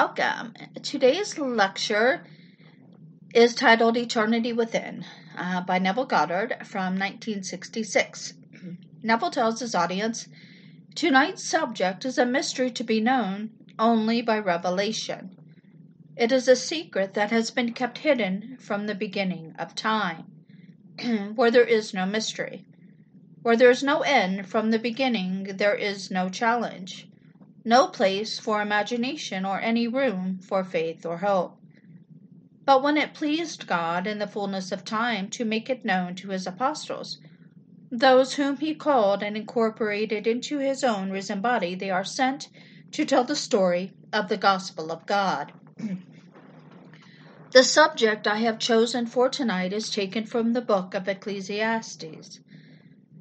welcome. Today's lecture is titled Eternity Within uh, by Neville Goddard from 1966. Neville tells his audience Tonight's subject is a mystery to be known only by revelation. It is a secret that has been kept hidden from the beginning of time, where there is no mystery. Where there is no end from the beginning, there is no challenge, no place for imagination or any room for faith or hope. But when it pleased God in the fullness of time to make it known to his apostles, those whom he called and incorporated into his own risen body, they are sent to tell the story of the gospel of God. the subject I have chosen for tonight is taken from the book of Ecclesiastes.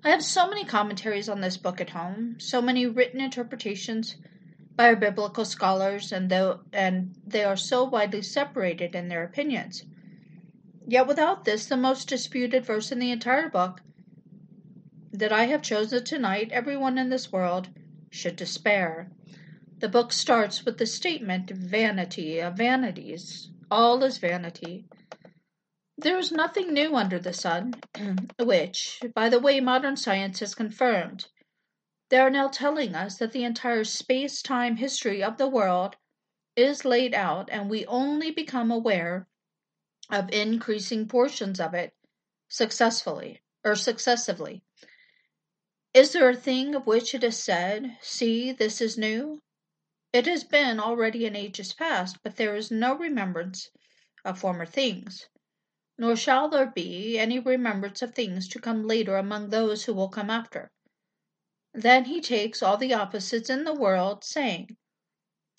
I have so many commentaries on this book at home, so many written interpretations by our biblical scholars, and, though, and they are so widely separated in their opinions. Yet without this, the most disputed verse in the entire book that I have chosen tonight, everyone in this world should despair. The book starts with the statement vanity of vanities. All is vanity. There is nothing new under the sun, which, by the way, modern science has confirmed. They are now telling us that the entire space time history of the world is laid out, and we only become aware of increasing portions of it successfully or successively. Is there a thing of which it is said, See, this is new? It has been already in ages past, but there is no remembrance of former things nor shall there be any remembrance of things to come later among those who will come after. Then he takes all the opposites in the world, saying,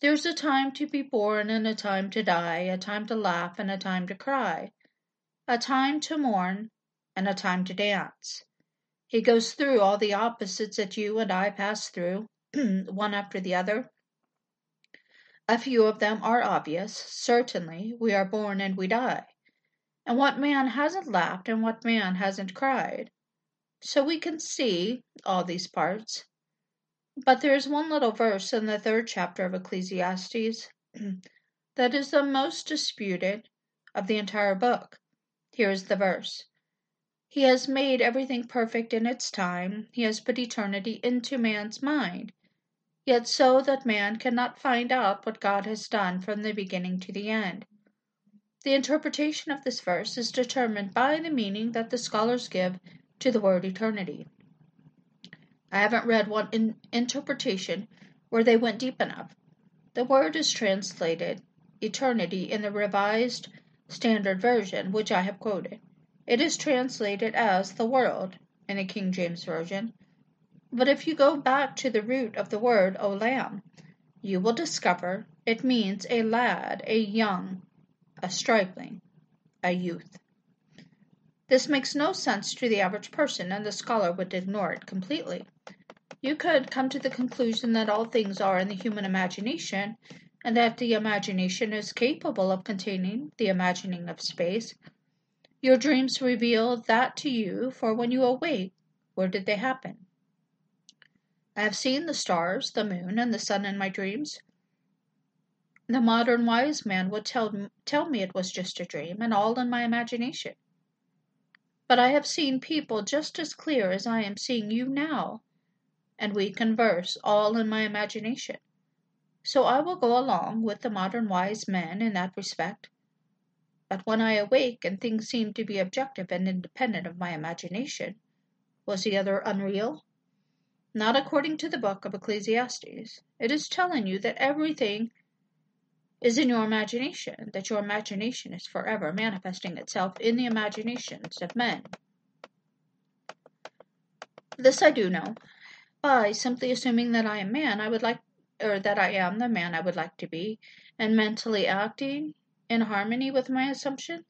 There's a time to be born and a time to die, a time to laugh and a time to cry, a time to mourn and a time to dance. He goes through all the opposites that you and I pass through, one after the other. A few of them are obvious. Certainly, we are born and we die. And what man hasn't laughed and what man hasn't cried? So we can see all these parts. But there is one little verse in the third chapter of Ecclesiastes that is the most disputed of the entire book. Here is the verse He has made everything perfect in its time, He has put eternity into man's mind, yet so that man cannot find out what God has done from the beginning to the end. The interpretation of this verse is determined by the meaning that the scholars give to the word eternity. I haven't read one in interpretation where they went deep enough. The word is translated eternity in the Revised Standard Version, which I have quoted. It is translated as the world in a King James Version. But if you go back to the root of the word olam, you will discover it means a lad, a young, a stripling, a youth. This makes no sense to the average person, and the scholar would ignore it completely. You could come to the conclusion that all things are in the human imagination, and that the imagination is capable of containing the imagining of space. Your dreams reveal that to you, for when you awake, where did they happen? I have seen the stars, the moon, and the sun in my dreams. The modern wise man would tell, tell me it was just a dream and all in my imagination. But I have seen people just as clear as I am seeing you now, and we converse all in my imagination. So I will go along with the modern wise men in that respect. But when I awake and things seem to be objective and independent of my imagination, was the other unreal? Not according to the book of Ecclesiastes. It is telling you that everything is in your imagination, that your imagination is forever manifesting itself in the imaginations of men. This I do know. By simply assuming that I am man, I would like, or that I am the man I would like to be, and mentally acting in harmony with my assumption,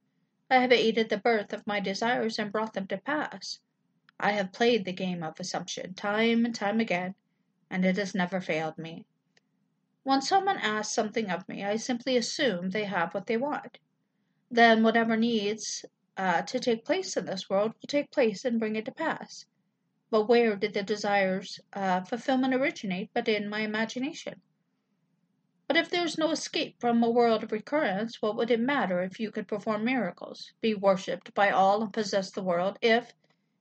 I have aided the birth of my desires and brought them to pass. I have played the game of assumption time and time again, and it has never failed me. When someone asks something of me, I simply assume they have what they want. Then whatever needs uh, to take place in this world will take place and bring it to pass. But where did the desire's uh, fulfillment originate but in my imagination? But if there is no escape from a world of recurrence, what would it matter if you could perform miracles, be worshipped by all and possess the world, if,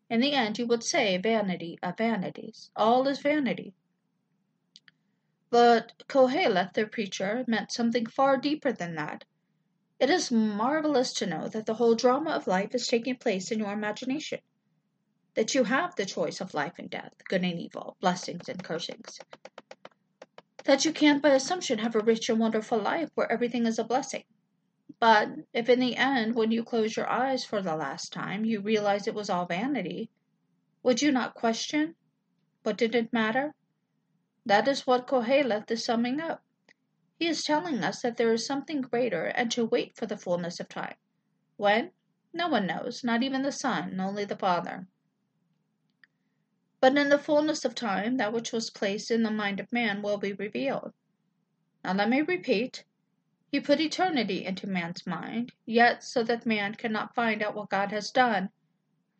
in the end, you would say, vanity of vanities, all is vanity? But Koheleth, their preacher, meant something far deeper than that. It is marvelous to know that the whole drama of life is taking place in your imagination, that you have the choice of life and death, good and evil, blessings and cursings that you can't by assumption have a rich and wonderful life where everything is a blessing. But if in the end, when you close your eyes for the last time, you realize it was all vanity, would you not question? What did it matter? That is what Koheleth is summing up. He is telling us that there is something greater and to wait for the fullness of time. When? No one knows, not even the Son, only the Father. But in the fullness of time, that which was placed in the mind of man will be revealed. Now let me repeat. He put eternity into man's mind, yet so that man cannot find out what God has done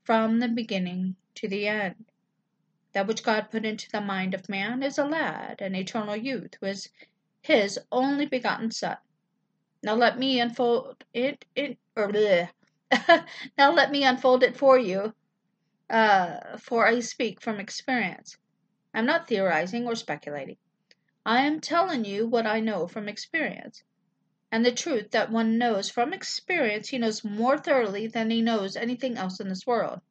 from the beginning to the end. That which God put into the mind of man is a lad, an eternal youth, who is his only begotten son. Now let me unfold it, it or now let me unfold it for you uh, for I speak from experience. I'm not theorizing or speculating. I am telling you what I know from experience. And the truth that one knows from experience he knows more thoroughly than he knows anything else in this world.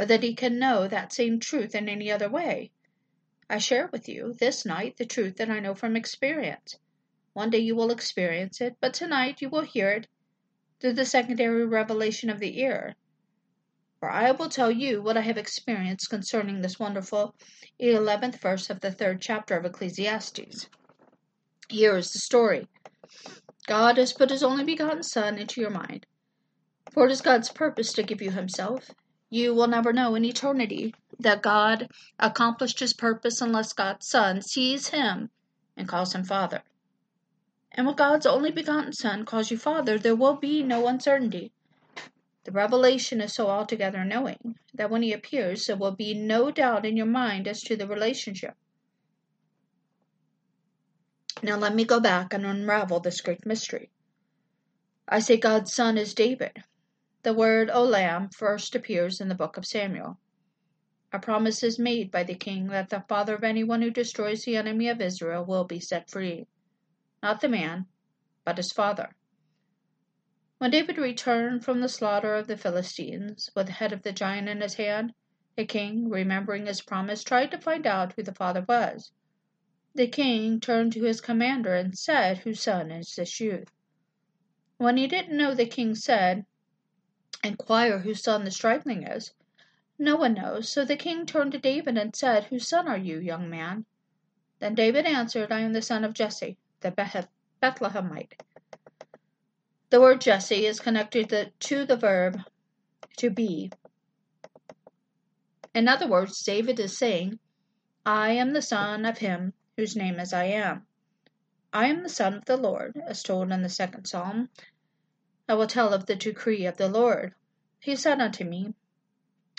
Or that he can know that same truth in any other way. I share with you this night the truth that I know from experience. One day you will experience it, but tonight you will hear it through the secondary revelation of the ear. For I will tell you what I have experienced concerning this wonderful eleventh verse of the third chapter of Ecclesiastes. Here is the story. God has put his only begotten Son into your mind. For it is God's purpose to give you himself. You will never know in eternity that God accomplished his purpose unless God's Son sees him and calls him Father. And when God's only begotten Son calls you Father, there will be no uncertainty. The revelation is so altogether knowing that when he appears there will be no doubt in your mind as to the relationship. Now let me go back and unravel this great mystery. I say God's son is David. The word Olam first appears in the book of Samuel. A promise is made by the king that the father of anyone who destroys the enemy of Israel will be set free. Not the man, but his father. When David returned from the slaughter of the Philistines, with the head of the giant in his hand, the king, remembering his promise, tried to find out who the father was. The king turned to his commander and said, Whose son is this youth? When he didn't know, the king said, Inquire whose son the stripling is. No one knows, so the king turned to David and said, Whose son are you, young man? Then David answered, I am the son of Jesse, the Bethlehemite. The word Jesse is connected to the verb to be. In other words, David is saying, I am the son of him whose name is I am. I am the son of the Lord, as told in the second psalm. I will tell of the decree of the Lord. He said unto me,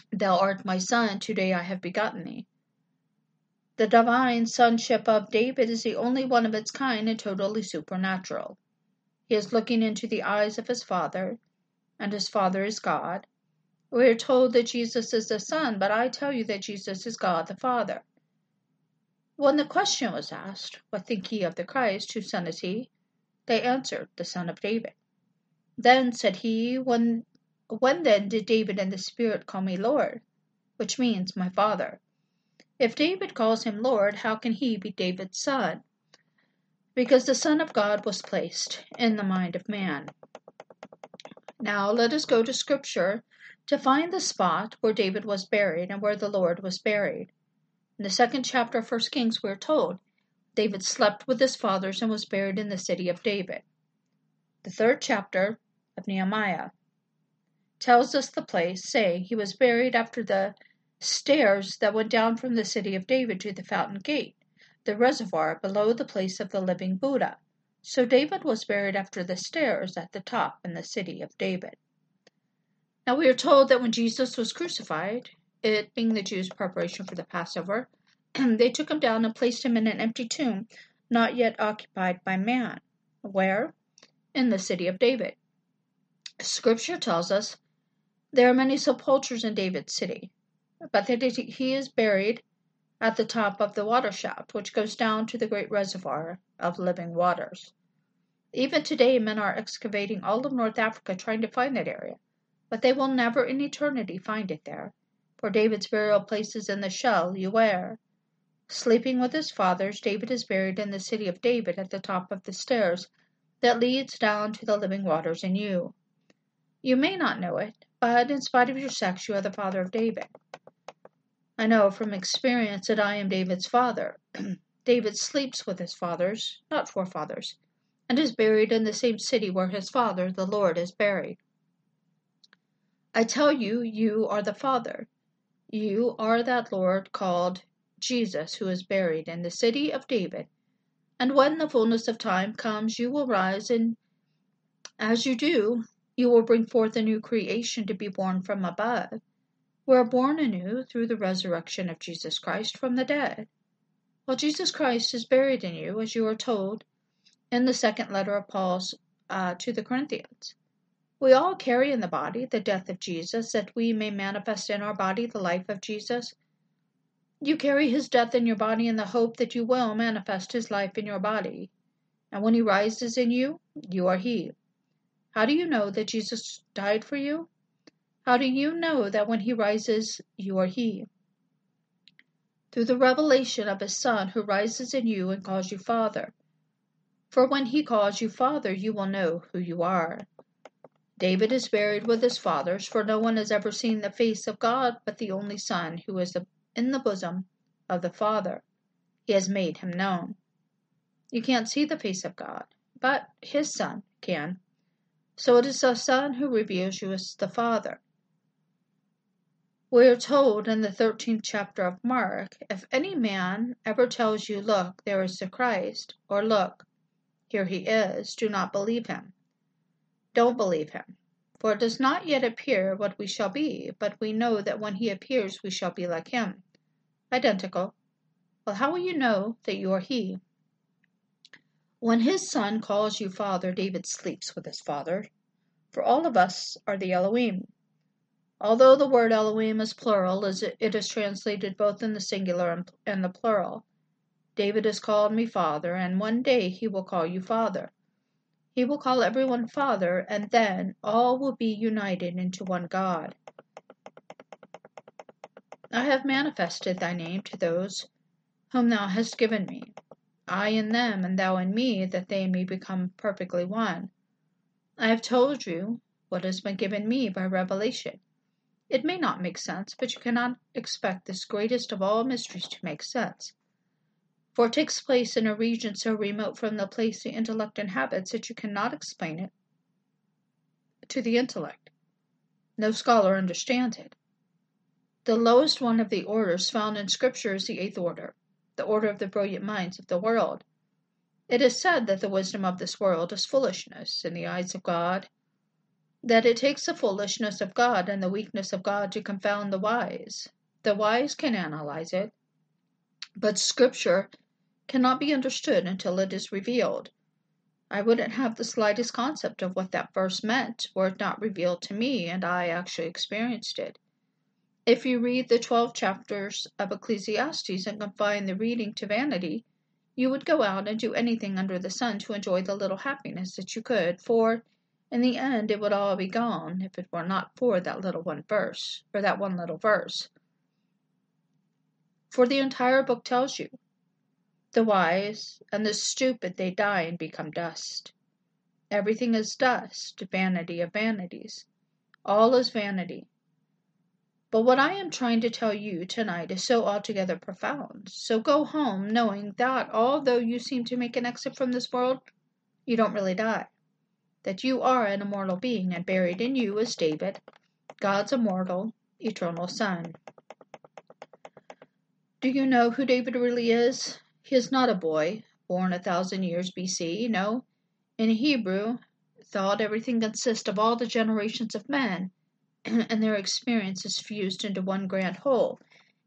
Thou art my son, today I have begotten thee. The divine sonship of David is the only one of its kind and totally supernatural. He is looking into the eyes of his Father, and his Father is God. We are told that Jesus is the Son, but I tell you that Jesus is God the Father. When the question was asked, What think ye of the Christ? Whose son is he? They answered, The son of David. Then said he, When, then did David and the Spirit call me Lord? Which means, My Father. If David calls him Lord, how can he be David's son? because the Son of God was placed in the mind of man. Now let us go to Scripture to find the spot where David was buried and where the Lord was buried. In the second chapter of 1 Kings, we're told David slept with his fathers and was buried in the city of David. The third chapter of Nehemiah tells us the place, saying he was buried after the stairs that went down from the city of David to the fountain gate the reservoir below the place of the living Buddha. So David was buried after the stairs at the top in the city of David. Now we are told that when Jesus was crucified, it being the Jews' preparation for the Passover, they took him down and placed him in an empty tomb not yet occupied by man. Where? In the city of David. Scripture tells us there are many sepulchres in David's city, but that he is buried at the top of the water shaft, which goes down to the great reservoir of living waters. Even today, men are excavating all of North Africa trying to find that area, but they will never in eternity find it there, for David's burial place is in the shell you wear. Sleeping with his fathers, David is buried in the city of David at the top of the stairs that leads down to the living waters in you. You may not know it, but in spite of your sex, you are the father of David. I know from experience that I am David's father. David sleeps with his fathers, not forefathers, and is buried in the same city where his father, the Lord, is buried. I tell you, you are the father. You are that Lord called Jesus who is buried in the city of David. And when the fullness of time comes, you will rise, and as you do, you will bring forth a new creation to be born from above. We are born anew through the resurrection of Jesus Christ from the dead. Well, Jesus Christ is buried in you, as you are told in the second letter of Paul's uh, to the Corinthians. We all carry in the body the death of Jesus, that we may manifest in our body the life of Jesus. You carry his death in your body in the hope that you will manifest his life in your body. And when he rises in you, you are he. How do you know that Jesus died for you? How do you know that when he rises, you are he? Through the revelation of his Son who rises in you and calls you Father. For when he calls you Father, you will know who you are. David is buried with his fathers, for no one has ever seen the face of God but the only Son who is in the bosom of the Father. He has made him known. You can't see the face of God, but his Son can. So it is the Son who reveals you as the Father. We are told in the 13th chapter of Mark if any man ever tells you, Look, there is the Christ, or Look, here he is, do not believe him. Don't believe him. For it does not yet appear what we shall be, but we know that when he appears we shall be like him. Identical. Well, how will you know that you are he? When his son calls you father, David sleeps with his father, for all of us are the Elohim. Although the word Elohim is plural, it is translated both in the singular and the plural, David has called me father, and one day he will call you father. He will call everyone father, and then all will be united into one God. I have manifested thy name to those whom thou hast given me I in them, and thou in me, that they may become perfectly one. I have told you what has been given me by revelation. It may not make sense, but you cannot expect this greatest of all mysteries to make sense. For it takes place in a region so remote from the place the intellect inhabits that you cannot explain it to the intellect. No scholar understands it. The lowest one of the orders found in Scripture is the eighth order the order of the brilliant minds of the world. It is said that the wisdom of this world is foolishness in the eyes of God, that it takes the foolishness of God and the weakness of God to confound the wise. The wise can analyze it, but Scripture cannot be understood until it is revealed. I wouldn't have the slightest concept of what that verse meant were it not revealed to me and I actually experienced it. If you read the 12 chapters of Ecclesiastes and confine the reading to vanity, you would go out and do anything under the sun to enjoy the little happiness that you could, for in the end it would all be gone if it were not for that little one verse, or that one little verse. For the entire book tells you the wise and the stupid they die and become dust. Everything is dust, vanity of vanities. All is vanity. But what I am trying to tell you tonight is so altogether profound. So go home knowing that although you seem to make an exit from this world, you don't really die. That you are an immortal being, and buried in you is David, God's immortal, eternal Son. Do you know who David really is? He is not a boy, born a thousand years BC. No, in Hebrew thought everything consists of all the generations of men and their experiences fused into one grand whole.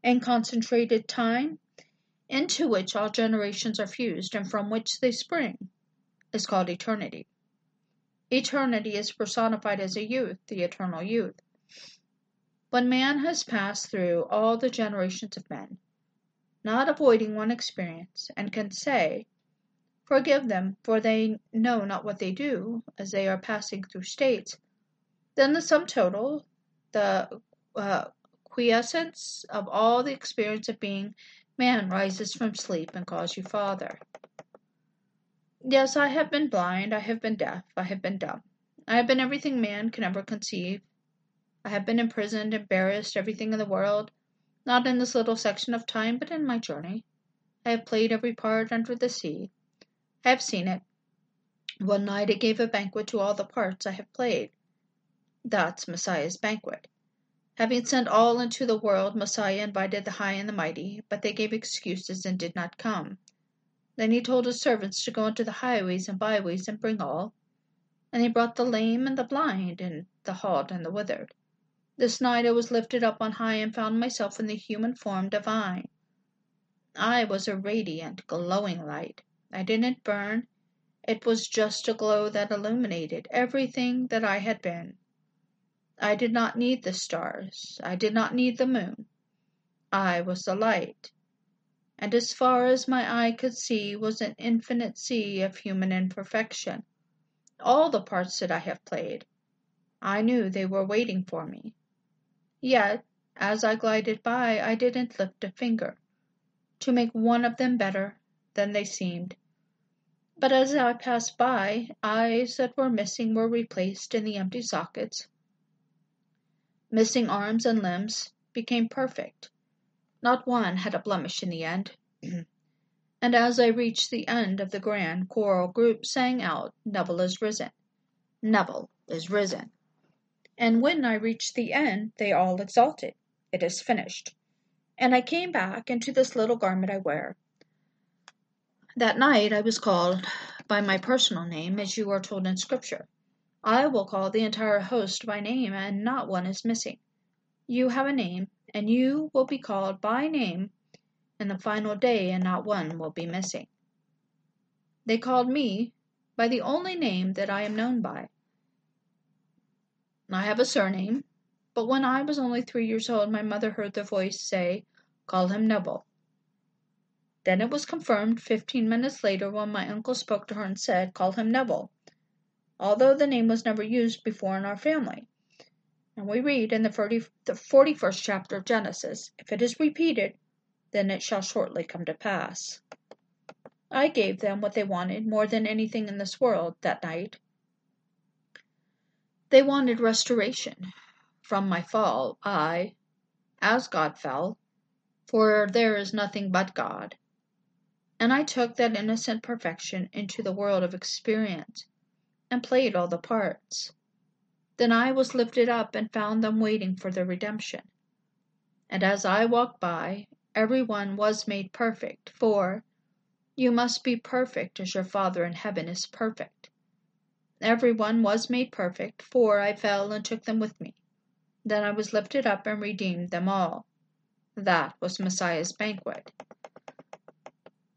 and concentrated time, into which all generations are fused and from which they spring, is called eternity. Eternity is personified as a youth, the eternal youth. When man has passed through all the generations of men, not avoiding one experience, and can say, Forgive them, for they know not what they do, as they are passing through states, then the sum total, the uh, quiescence of all the experience of being man rises from sleep and calls you Father. Yes, I have been blind, I have been deaf, I have been dumb. I have been everything man can ever conceive. I have been imprisoned, embarrassed, everything in the world, not in this little section of time, but in my journey. I have played every part under the sea. I have seen it. One night it gave a banquet to all the parts I have played. That's Messiah's banquet. Having sent all into the world, Messiah invited the high and the mighty, but they gave excuses and did not come. Then he told his servants to go into the highways and byways and bring all. And he brought the lame and the blind, and the halt and the withered. This night I was lifted up on high and found myself in the human form divine. I was a radiant, glowing light. I didn't burn. It was just a glow that illuminated everything that I had been. I did not need the stars. I did not need the moon. I was the light and as far as my eye could see was an infinite sea of human imperfection. All the parts that I have played, I knew they were waiting for me. Yet, as I glided by, I didn't lift a finger to make one of them better than they seemed. But as I passed by, eyes that were missing were replaced in the empty sockets. Missing arms and limbs became perfect. Not one had a blemish in the end. and as I reached the end of the grand choral group sang out, Neville is risen. Neville is risen. And when I reached the end, they all exulted, It is finished. And I came back into this little garment I wear. That night I was called by my personal name, as you are told in Scripture. I will call the entire host by name, and not one is missing. You have a name, and you will be called by name in the final day, and not one will be missing. They called me by the only name that I am known by. I have a surname, but when I was only three years old, my mother heard the voice say, Call him Neville. Then it was confirmed fifteen minutes later when my uncle spoke to her and said, Call him Neville, although the name was never used before in our family. And we read in the, 40, the 41st chapter of Genesis, If it is repeated, then it shall shortly come to pass. I gave them what they wanted more than anything in this world that night. They wanted restoration. From my fall, I, as God fell, for there is nothing but God. And I took that innocent perfection into the world of experience and played all the parts. Then I was lifted up and found them waiting for their redemption. And as I walked by, every one was made perfect, for you must be perfect as your Father in heaven is perfect. Every one was made perfect, for I fell and took them with me. Then I was lifted up and redeemed them all. That was Messiah's banquet.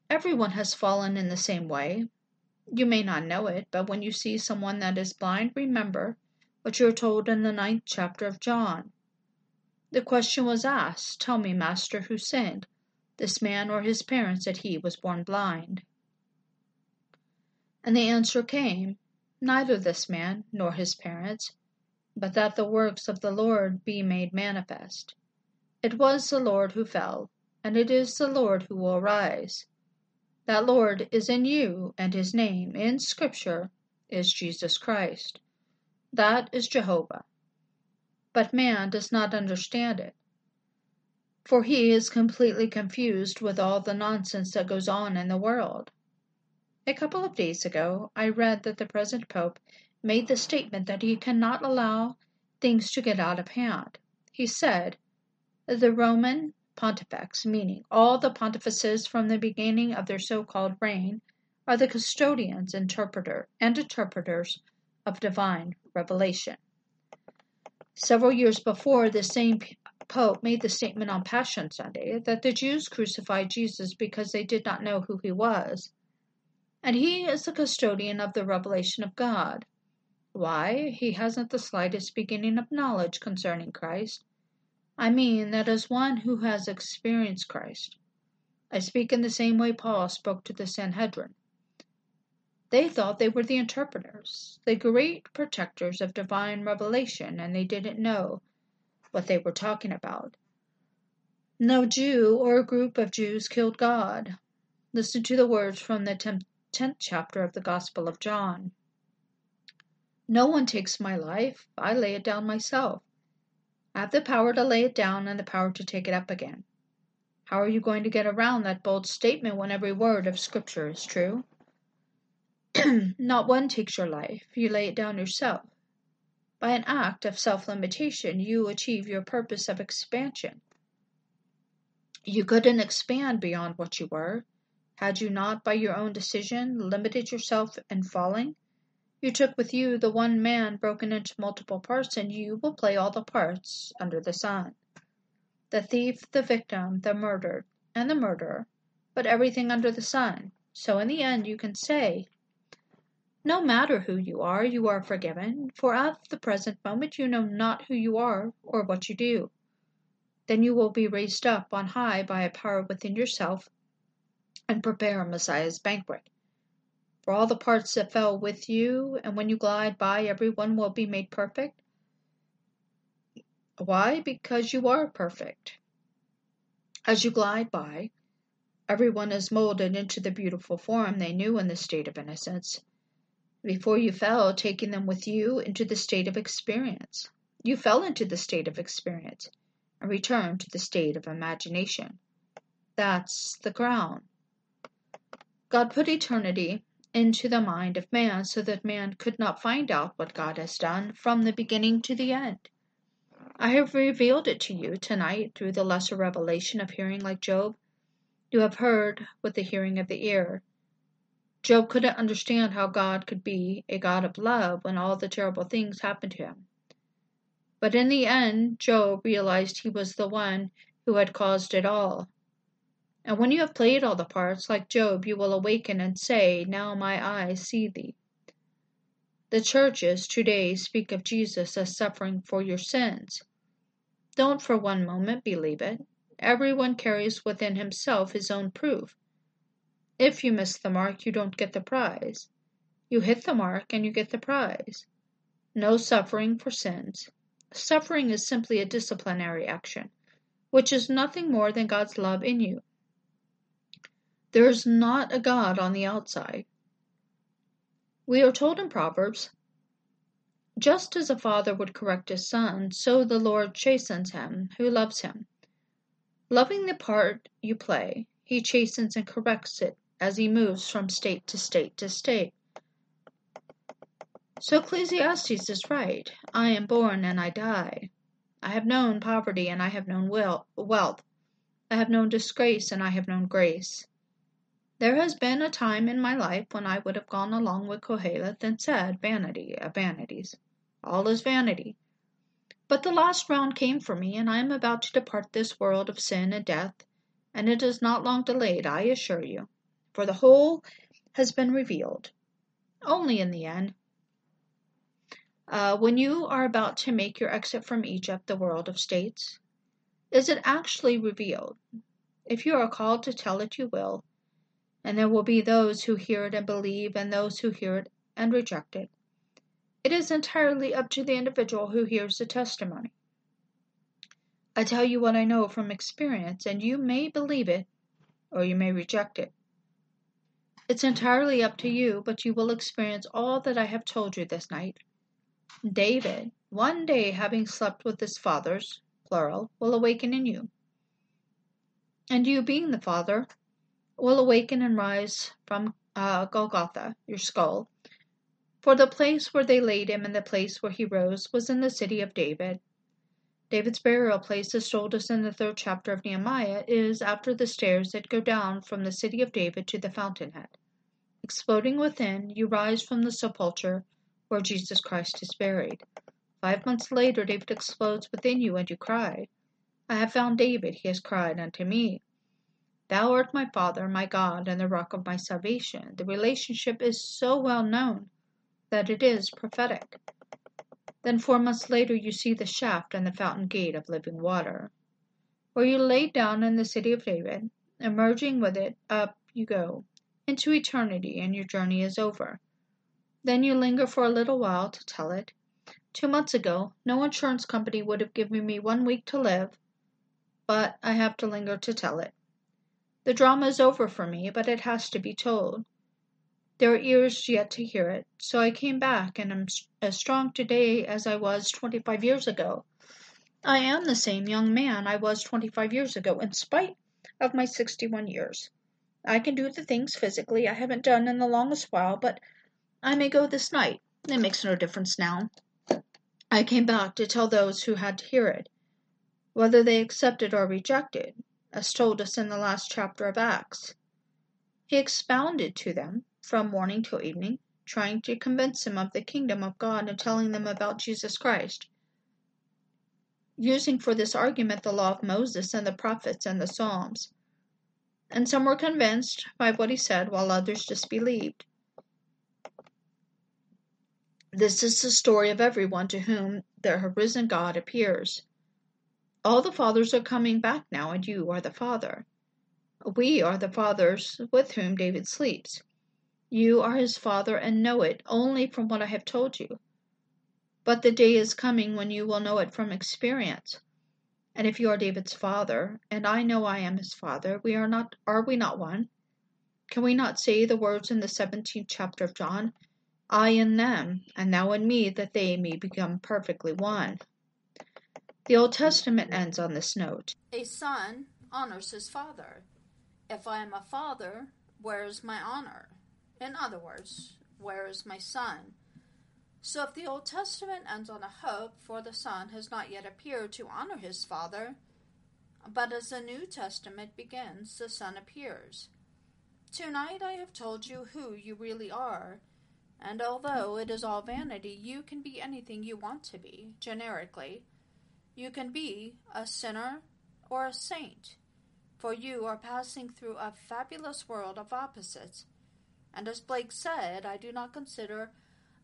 Everyone has fallen in the same way. You may not know it, but when you see someone that is blind, remember what you are told in the ninth chapter of John. The question was asked, Tell me, Master, who sinned, this man or his parents, that he was born blind? And the answer came, Neither this man nor his parents, but that the works of the Lord be made manifest. It was the Lord who fell, and it is the Lord who will rise. That Lord is in you, and his name in Scripture is Jesus Christ. That is Jehovah. But man does not understand it, for he is completely confused with all the nonsense that goes on in the world. A couple of days ago, I read that the present Pope made the statement that he cannot allow things to get out of hand. He said, The Roman pontifex, meaning all the pontifices from the beginning of their so called reign, are the custodians, interpreter, and interpreters of divine revelation. Several years before, the same Pope made the statement on Passion Sunday that the Jews crucified Jesus because they did not know who he was. And he is the custodian of the revelation of God. Why? He hasn't the slightest beginning of knowledge concerning Christ. I mean that as one who has experienced Christ. I speak in the same way Paul spoke to the Sanhedrin. They thought they were the interpreters, the great protectors of divine revelation, and they didn't know what they were talking about. No Jew or group of Jews killed God. Listen to the words from the 10th chapter of the Gospel of John. No one takes my life, I lay it down myself. Have the power to lay it down and the power to take it up again. How are you going to get around that bold statement when every word of Scripture is true? Not one takes your life, you lay it down yourself. By an act of self limitation, you achieve your purpose of expansion. You couldn't expand beyond what you were, had you not, by your own decision, limited yourself in falling. You took with you the one man broken into multiple parts, and you will play all the parts under the sun the thief, the victim, the murdered, and the murderer, but everything under the sun. So in the end, you can say, No matter who you are, you are forgiven, for at the present moment you know not who you are or what you do. Then you will be raised up on high by a power within yourself and prepare a Messiah's banquet. For all the parts that fell with you, and when you glide by, every one will be made perfect, why? Because you are perfect. As you glide by, everyone is molded into the beautiful form they knew in the state of innocence. Before you fell, taking them with you into the state of experience. You fell into the state of experience and returned to the state of imagination. That's the crown. God put eternity into the mind of man so that man could not find out what God has done from the beginning to the end. I have revealed it to you tonight through the lesser revelation of hearing like Job. You have heard with the hearing of the ear. Job couldn't understand how God could be a God of love when all the terrible things happened to him. But in the end, Job realized he was the one who had caused it all. And when you have played all the parts, like Job, you will awaken and say, Now my eyes see thee. The churches today speak of Jesus as suffering for your sins. Don't for one moment believe it. Everyone carries within himself his own proof. If you miss the mark, you don't get the prize. You hit the mark and you get the prize. No suffering for sins. Suffering is simply a disciplinary action, which is nothing more than God's love in you. There is not a God on the outside. We are told in Proverbs just as a father would correct his son, so the Lord chastens him who loves him. Loving the part you play, he chastens and corrects it as he moves from state to state to state. So Ecclesiastes is right. I am born and I die. I have known poverty and I have known wealth. I have known disgrace and I have known grace. There has been a time in my life when I would have gone along with Koheleth and said, Vanity of vanities. All is vanity. But the last round came for me, and I am about to depart this world of sin and death, and it is not long delayed, I assure you, for the whole has been revealed. Only in the end. Uh, when you are about to make your exit from Egypt, the world of states, is it actually revealed? If you are called to tell it, you will, and there will be those who hear it and believe, and those who hear it and reject it. It is entirely up to the individual who hears the testimony. I tell you what I know from experience, and you may believe it or you may reject it. It's entirely up to you, but you will experience all that I have told you this night. David, one day having slept with his fathers, plural, will awaken in you. And you, being the father, will awaken and rise from uh, Golgotha, your skull, for the place where they laid him and the place where he rose was in the city of David. David's burial place, as told us in the third chapter of Nehemiah, is after the stairs that go down from the city of David to the fountainhead. Exploding within, you rise from the sepulchre where Jesus Christ is buried. Five months later, David explodes within you, and you cry. I have found David, he has cried unto me. Thou art my Father, my God, and the rock of my salvation. The relationship is so well known that it is prophetic. Then four months later you see the shaft and the fountain gate of living water. Where you lay down in the city of David, emerging with it, up you go, into eternity, and your journey is over. Then you linger for a little while to tell it. Two months ago, no insurance company would have given me one week to live, but I have to linger to tell it. The drama is over for me, but it has to be told. There are ears yet to hear it, so I came back and am as strong today as I was twenty five years ago. I am the same young man I was twenty five years ago, in spite of my sixty one years. I can do the things physically I haven't done in the longest while, but I may go this night. It makes no difference now. I came back to tell those who had to hear it, whether they accepted or rejected, as told us in the last chapter of Acts. He expounded to them from morning till evening, trying to convince them of the kingdom of God and telling them about Jesus Christ, using for this argument the law of Moses and the prophets and the Psalms. And some were convinced by what he said, while others disbelieved. This is the story of everyone to whom the risen God appears. All the fathers are coming back now, and you are the Father. We are the fathers with whom David sleeps. You are his father and know it only from what I have told you. But the day is coming when you will know it from experience. And if you are David's father, and I know I am his father, we are not are we not one? Can we not say the words in the seventeenth chapter of John? I in them, and thou in me, that they may become perfectly one. The Old Testament ends on this note. A son honors his father. If I am a father, where is my honor? In other words, where is my son? So if the Old Testament ends on a hope, for the son has not yet appeared to honor his father, but as the New Testament begins, the son appears. Tonight I have told you who you really are and although it is all vanity, you can be anything you want to be, generically. You can be a sinner or a saint, for you are passing through a fabulous world of opposites. And as Blake said, I do not consider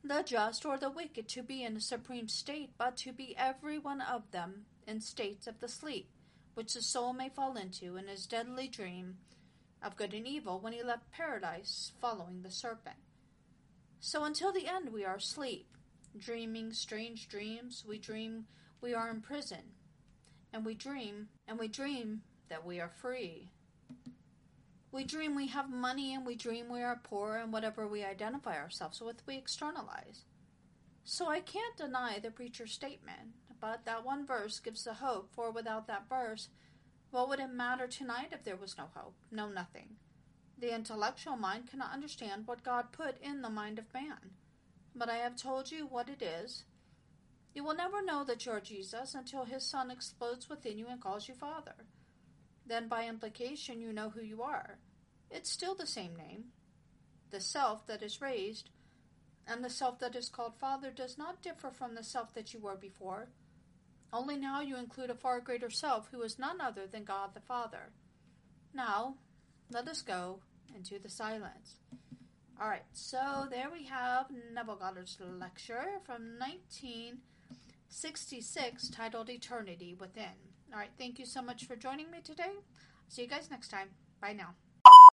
the just or the wicked to be in a supreme state, but to be every one of them in states of the sleep, which the soul may fall into in his deadly dream of good and evil when he left paradise following the serpent. So until the end we are asleep, dreaming strange dreams. We dream we are in prison, and we dream, and we dream that we are free. We dream we have money, and we dream we are poor, and whatever we identify ourselves with, we externalize. So I can't deny the preacher's statement, but that one verse gives the hope, for without that verse, what would it matter tonight if there was no hope? No, nothing. The intellectual mind cannot understand what God put in the mind of man. But I have told you what it is. You will never know that you are Jesus until his Son explodes within you and calls you Father. Then, by implication, you know who you are. It's still the same name. The self that is raised and the self that is called Father does not differ from the self that you were before. Only now you include a far greater self who is none other than God the Father. Now, let us go into the silence. All right, so there we have Neville Goddard's lecture from 1966 titled Eternity Within. All right, thank you so much for joining me today. See you guys next time. Bye now.